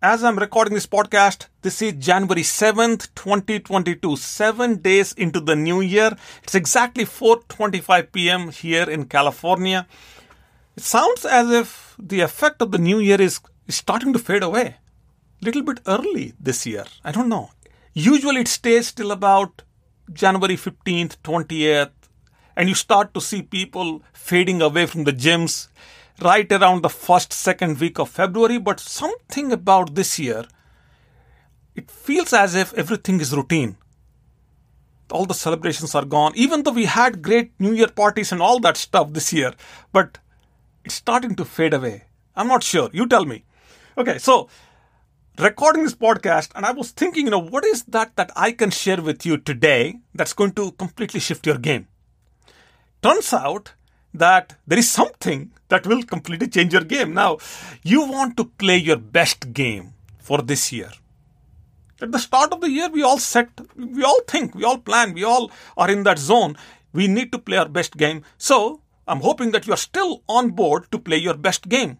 As I'm recording this podcast, this is January 7th, 2022, 7 days into the new year. It's exactly 4:25 p.m. here in California. It sounds as if the effect of the new year is, is starting to fade away. A little bit early this year. I don't know. Usually it stays till about January 15th, 20th, and you start to see people fading away from the gyms right around the first, second week of February. But something about this year, it feels as if everything is routine. All the celebrations are gone, even though we had great New Year parties and all that stuff this year, but it's starting to fade away. I'm not sure. You tell me. Okay, so recording this podcast, and I was thinking, you know, what is that that I can share with you today that's going to completely shift your game? Turns out that there is something that will completely change your game. Now, you want to play your best game for this year. At the start of the year, we all set, we all think, we all plan, we all are in that zone. We need to play our best game. So, I'm hoping that you are still on board to play your best game.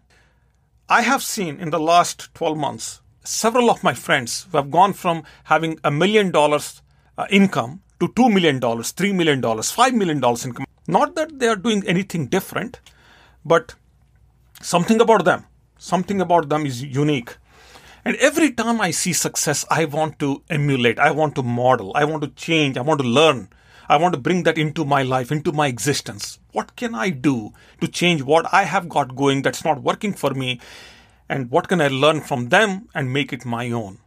I have seen in the last 12 months several of my friends who have gone from having a million dollars uh, income to $2 million, $3 million, $5 million income. Not that they are doing anything different, but something about them, something about them is unique. And every time I see success, I want to emulate, I want to model, I want to change, I want to learn, I want to bring that into my life, into my existence. What can I do to change what I have got going that's not working for me? And what can I learn from them and make it my own?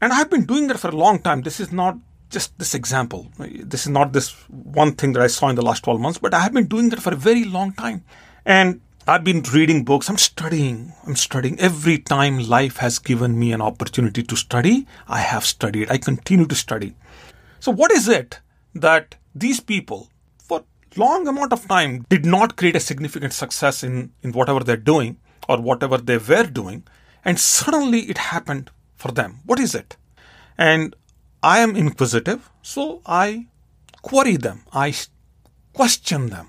And I've been doing that for a long time. This is not just this example. This is not this one thing that I saw in the last 12 months, but I have been doing that for a very long time. And I've been reading books, I'm studying, I'm studying. Every time life has given me an opportunity to study, I have studied. I continue to study. So, what is it that these people, for long amount of time, did not create a significant success in, in whatever they're doing or whatever they were doing, and suddenly it happened for them? What is it? And I am inquisitive, so I query them, I question them.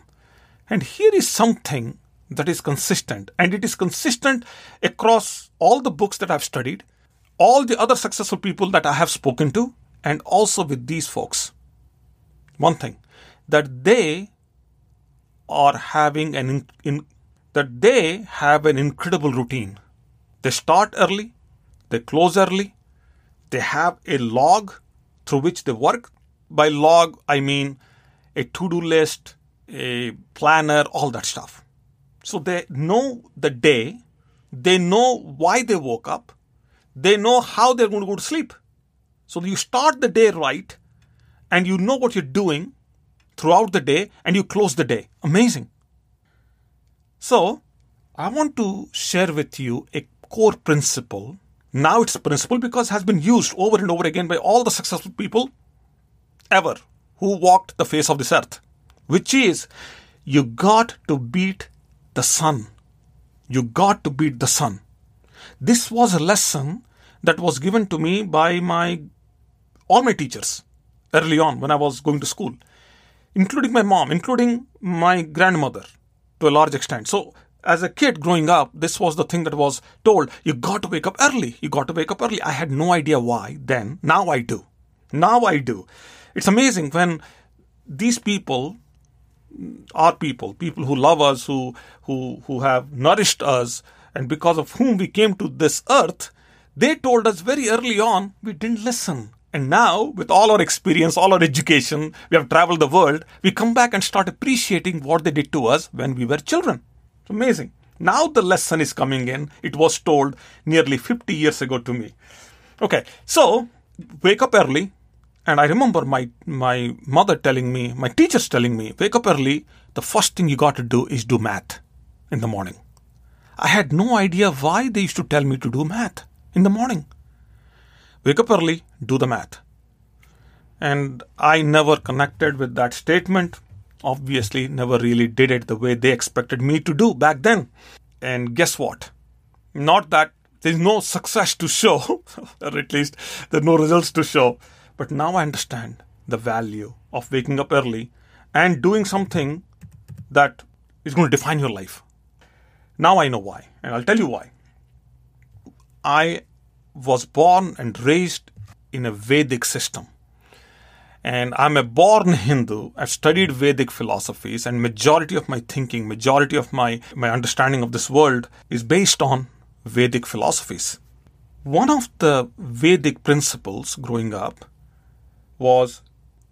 And here is something that is consistent, and it is consistent across all the books that I've studied, all the other successful people that I have spoken to, and also with these folks. One thing that they are having an in, in, that they have an incredible routine. They start early, they close early, they have a log through which they work. By log, I mean a to do list, a planner, all that stuff. So they know the day, they know why they woke up, they know how they're going to go to sleep. So you start the day right and you know what you're doing throughout the day and you close the day. Amazing. So I want to share with you a core principle now it's principle because has been used over and over again by all the successful people ever who walked the face of this earth, which is you got to beat the sun. You got to beat the sun. This was a lesson that was given to me by my all my teachers early on when I was going to school, including my mom, including my grandmother to a large extent. So as a kid growing up, this was the thing that was told you got to wake up early. You got to wake up early. I had no idea why then. Now I do. Now I do. It's amazing when these people are people, people who love us, who, who, who have nourished us, and because of whom we came to this earth, they told us very early on we didn't listen. And now, with all our experience, all our education, we have traveled the world, we come back and start appreciating what they did to us when we were children. It's amazing. Now the lesson is coming in. It was told nearly 50 years ago to me. Okay, so wake up early. And I remember my, my mother telling me, my teachers telling me, wake up early. The first thing you got to do is do math in the morning. I had no idea why they used to tell me to do math in the morning. Wake up early, do the math. And I never connected with that statement obviously never really did it the way they expected me to do back then. And guess what? Not that there's no success to show, or at least there's no results to show, but now I understand the value of waking up early and doing something that is going to define your life. Now I know why, and I'll tell you why. I was born and raised in a Vedic system. And I'm a born Hindu. I've studied Vedic philosophies, and majority of my thinking, majority of my, my understanding of this world is based on Vedic philosophies. One of the Vedic principles growing up was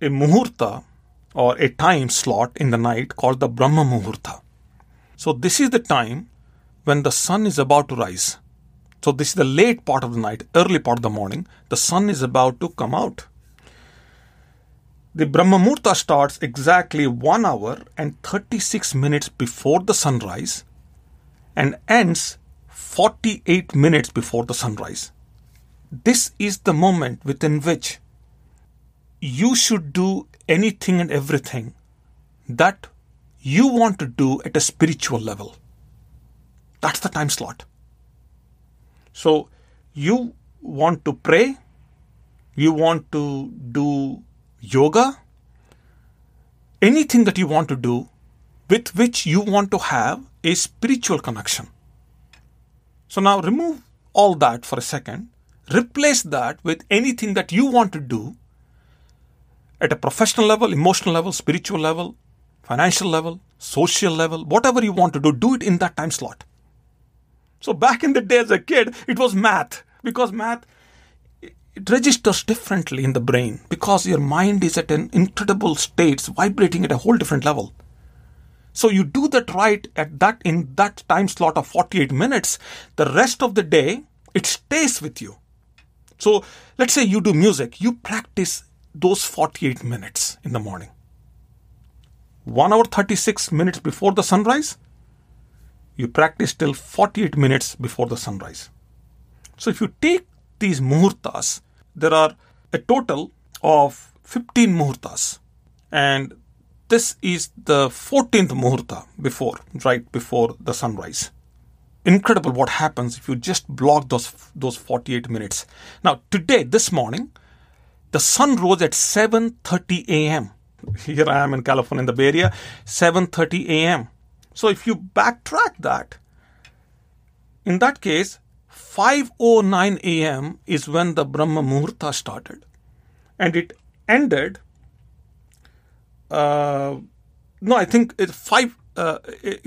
a muhurta or a time slot in the night called the Brahma Muhurta. So, this is the time when the sun is about to rise. So, this is the late part of the night, early part of the morning. The sun is about to come out. The Brahma Muhurta starts exactly 1 hour and 36 minutes before the sunrise and ends 48 minutes before the sunrise. This is the moment within which you should do anything and everything that you want to do at a spiritual level. That's the time slot. So, you want to pray, you want to do yoga, anything that you want to do with which you want to have a spiritual connection. So now remove all that for a second, replace that with anything that you want to do at a professional level, emotional level, spiritual level, financial level, social level, whatever you want to do, do it in that time slot. So back in the day as a kid, it was math because math it registers differently in the brain because your mind is at an incredible state, vibrating at a whole different level. So you do that right at that in that time slot of 48 minutes, the rest of the day it stays with you. So let's say you do music, you practice those 48 minutes in the morning. 1 hour 36 minutes before the sunrise, you practice till 48 minutes before the sunrise. So if you take these muhurtas, there are a total of 15 muhurtas. And this is the 14th muhurta before, right before the sunrise. Incredible what happens if you just block those, those 48 minutes. Now, today, this morning, the sun rose at 7.30 a.m. Here I am in California, in the Bay Area, 7.30 a.m. So if you backtrack that, in that case, 5:09 a.m. is when the Brahma Muhurta started, and it ended. Uh, no, I think it five. Uh,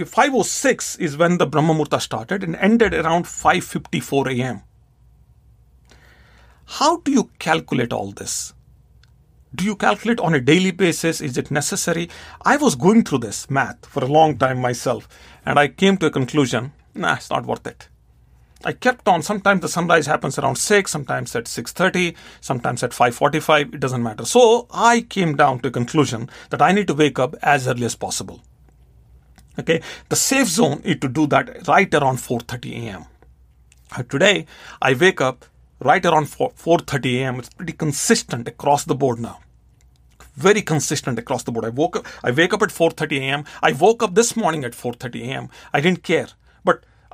506 is when the Brahma Muhurta started and ended around 5:54 a.m. How do you calculate all this? Do you calculate on a daily basis? Is it necessary? I was going through this math for a long time myself, and I came to a conclusion: nah, it's not worth it. I kept on. Sometimes the sunrise happens around 6, sometimes at 6.30, sometimes at 5.45. It doesn't matter. So I came down to a conclusion that I need to wake up as early as possible. Okay. The safe zone is to do that right around 4.30 a.m. Today, I wake up right around 4, 4.30 a.m. It's pretty consistent across the board now very consistent across the board. I woke up, I wake up at 4:30 a.m. I woke up this morning at 4:30 a.m. I didn't care,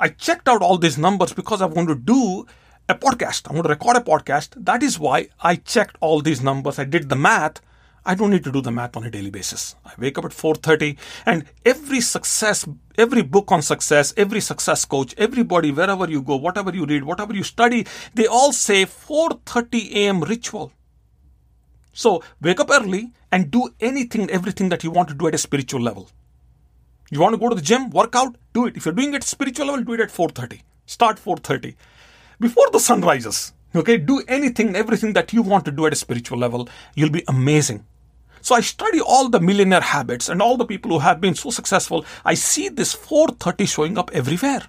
I checked out all these numbers because I want to do a podcast. I want to record a podcast. That is why I checked all these numbers. I did the math. I don't need to do the math on a daily basis. I wake up at 4:30 and every success, every book on success, every success coach, everybody wherever you go, whatever you read, whatever you study, they all say 4:30 a.m. ritual. So, wake up early and do anything everything that you want to do at a spiritual level. You want to go to the gym, work out, do it. If you're doing it spiritual level, do it at 4:30. Start 4:30. Before the sun rises. Okay, do anything, everything that you want to do at a spiritual level. You'll be amazing. So I study all the millionaire habits and all the people who have been so successful. I see this 4:30 showing up everywhere.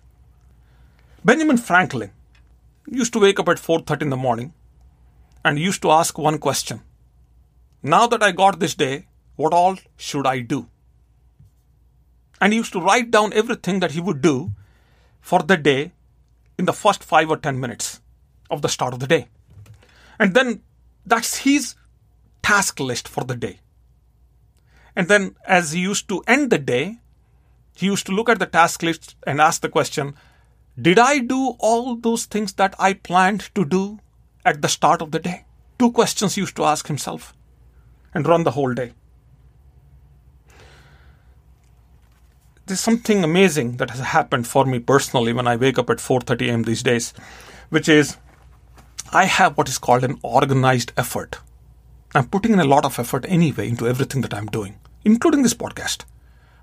Benjamin Franklin used to wake up at 4:30 in the morning and used to ask one question. Now that I got this day, what all should I do? And he used to write down everything that he would do for the day in the first five or ten minutes of the start of the day. And then that's his task list for the day. And then as he used to end the day, he used to look at the task list and ask the question Did I do all those things that I planned to do at the start of the day? Two questions he used to ask himself and run the whole day. There's something amazing that has happened for me personally when I wake up at 4:30 a.m. these days. which is I have what is called an organized effort. I'm putting in a lot of effort anyway into everything that I'm doing, including this podcast.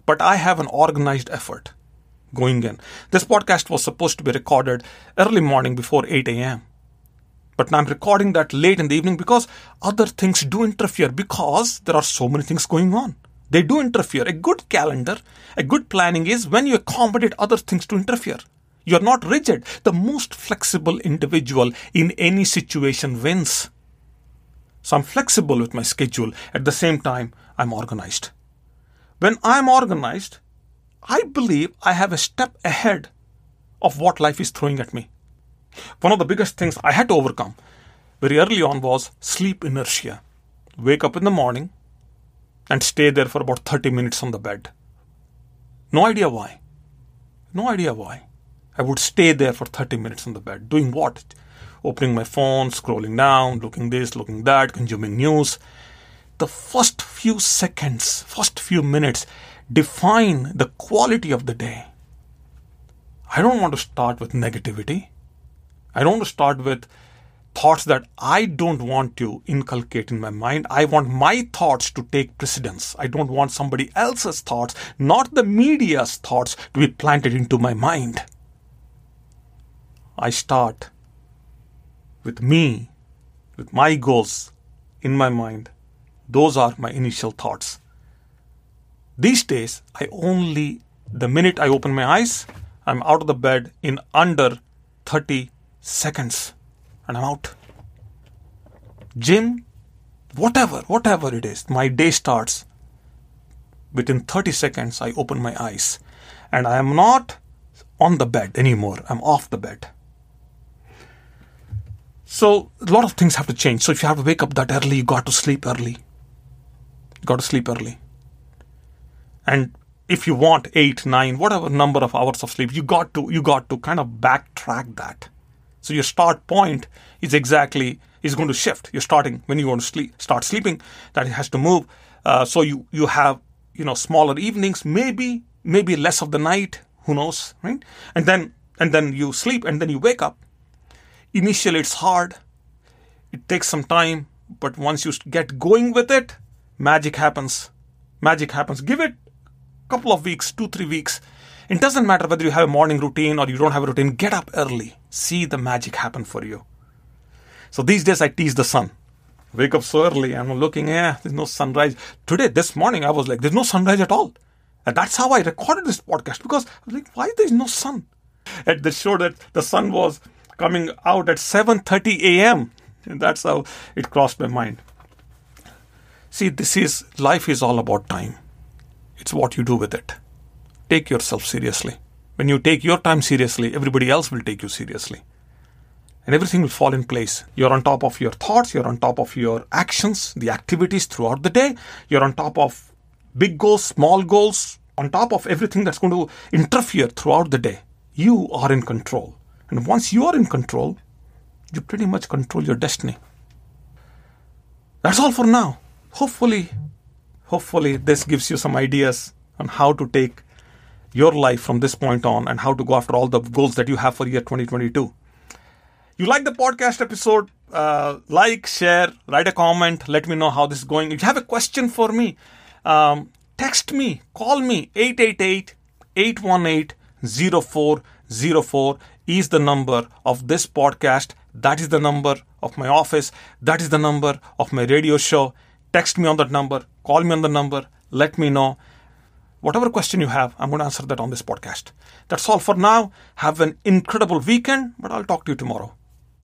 But I have an organized effort going in. This podcast was supposed to be recorded early morning before 8 a.m. But now I'm recording that late in the evening because other things do interfere because there are so many things going on. They do interfere. A good calendar, a good planning is when you accommodate other things to interfere. You're not rigid. The most flexible individual in any situation wins. So I'm flexible with my schedule. At the same time, I'm organized. When I'm organized, I believe I have a step ahead of what life is throwing at me. One of the biggest things I had to overcome very early on was sleep inertia. Wake up in the morning and stay there for about 30 minutes on the bed. No idea why. No idea why. I would stay there for 30 minutes on the bed. Doing what? Opening my phone, scrolling down, looking this, looking that, consuming news. The first few seconds, first few minutes define the quality of the day. I don't want to start with negativity. I don't want to start with thoughts that I don't want to inculcate in my mind. I want my thoughts to take precedence. I don't want somebody else's thoughts, not the media's thoughts, to be planted into my mind. I start with me, with my goals in my mind. Those are my initial thoughts. These days, I only, the minute I open my eyes, I'm out of the bed in under 30 seconds and I'm out. Gym, whatever, whatever it is, my day starts. Within 30 seconds, I open my eyes and I am not on the bed anymore. I'm off the bed. So a lot of things have to change. So if you have to wake up that early, you got to sleep early. You got to sleep early. And if you want eight, nine, whatever number of hours of sleep, you got to you got to kind of backtrack that. So your start point is exactly is going to shift. You're starting when you want to sleep, start sleeping. That it has to move. Uh, so you you have you know smaller evenings, maybe maybe less of the night. Who knows, right? And then and then you sleep and then you wake up Initially, it's hard, it takes some time, but once you get going with it, magic happens. Magic happens. Give it a couple of weeks, two, three weeks. It doesn't matter whether you have a morning routine or you don't have a routine. Get up early. See the magic happen for you. So these days I tease the sun. Wake up so early. I'm looking, yeah, there's no sunrise. Today, this morning, I was like, there's no sunrise at all. And that's how I recorded this podcast because I was like, why there's no sun? And they showed that the sun was coming out at 7:30 a.m. And that's how it crossed my mind. See, this is life is all about time. It's what you do with it. Take yourself seriously. When you take your time seriously, everybody else will take you seriously. And everything will fall in place. You're on top of your thoughts, you're on top of your actions, the activities throughout the day, you're on top of big goals, small goals, on top of everything that's going to interfere throughout the day. You are in control. And once you are in control, you pretty much control your destiny. That's all for now. Hopefully, hopefully this gives you some ideas on how to take your life from this point on and how to go after all the goals that you have for year 2022. You like the podcast episode? Uh, like, share, write a comment. Let me know how this is going. If you have a question for me, um, text me, call me 888 818 0404 is the number of this podcast. That is the number of my office. That is the number of my radio show. Text me on that number. Call me on the number. Let me know. Whatever question you have, I'm going to answer that on this podcast. That's all for now. Have an incredible weekend, but I'll talk to you tomorrow.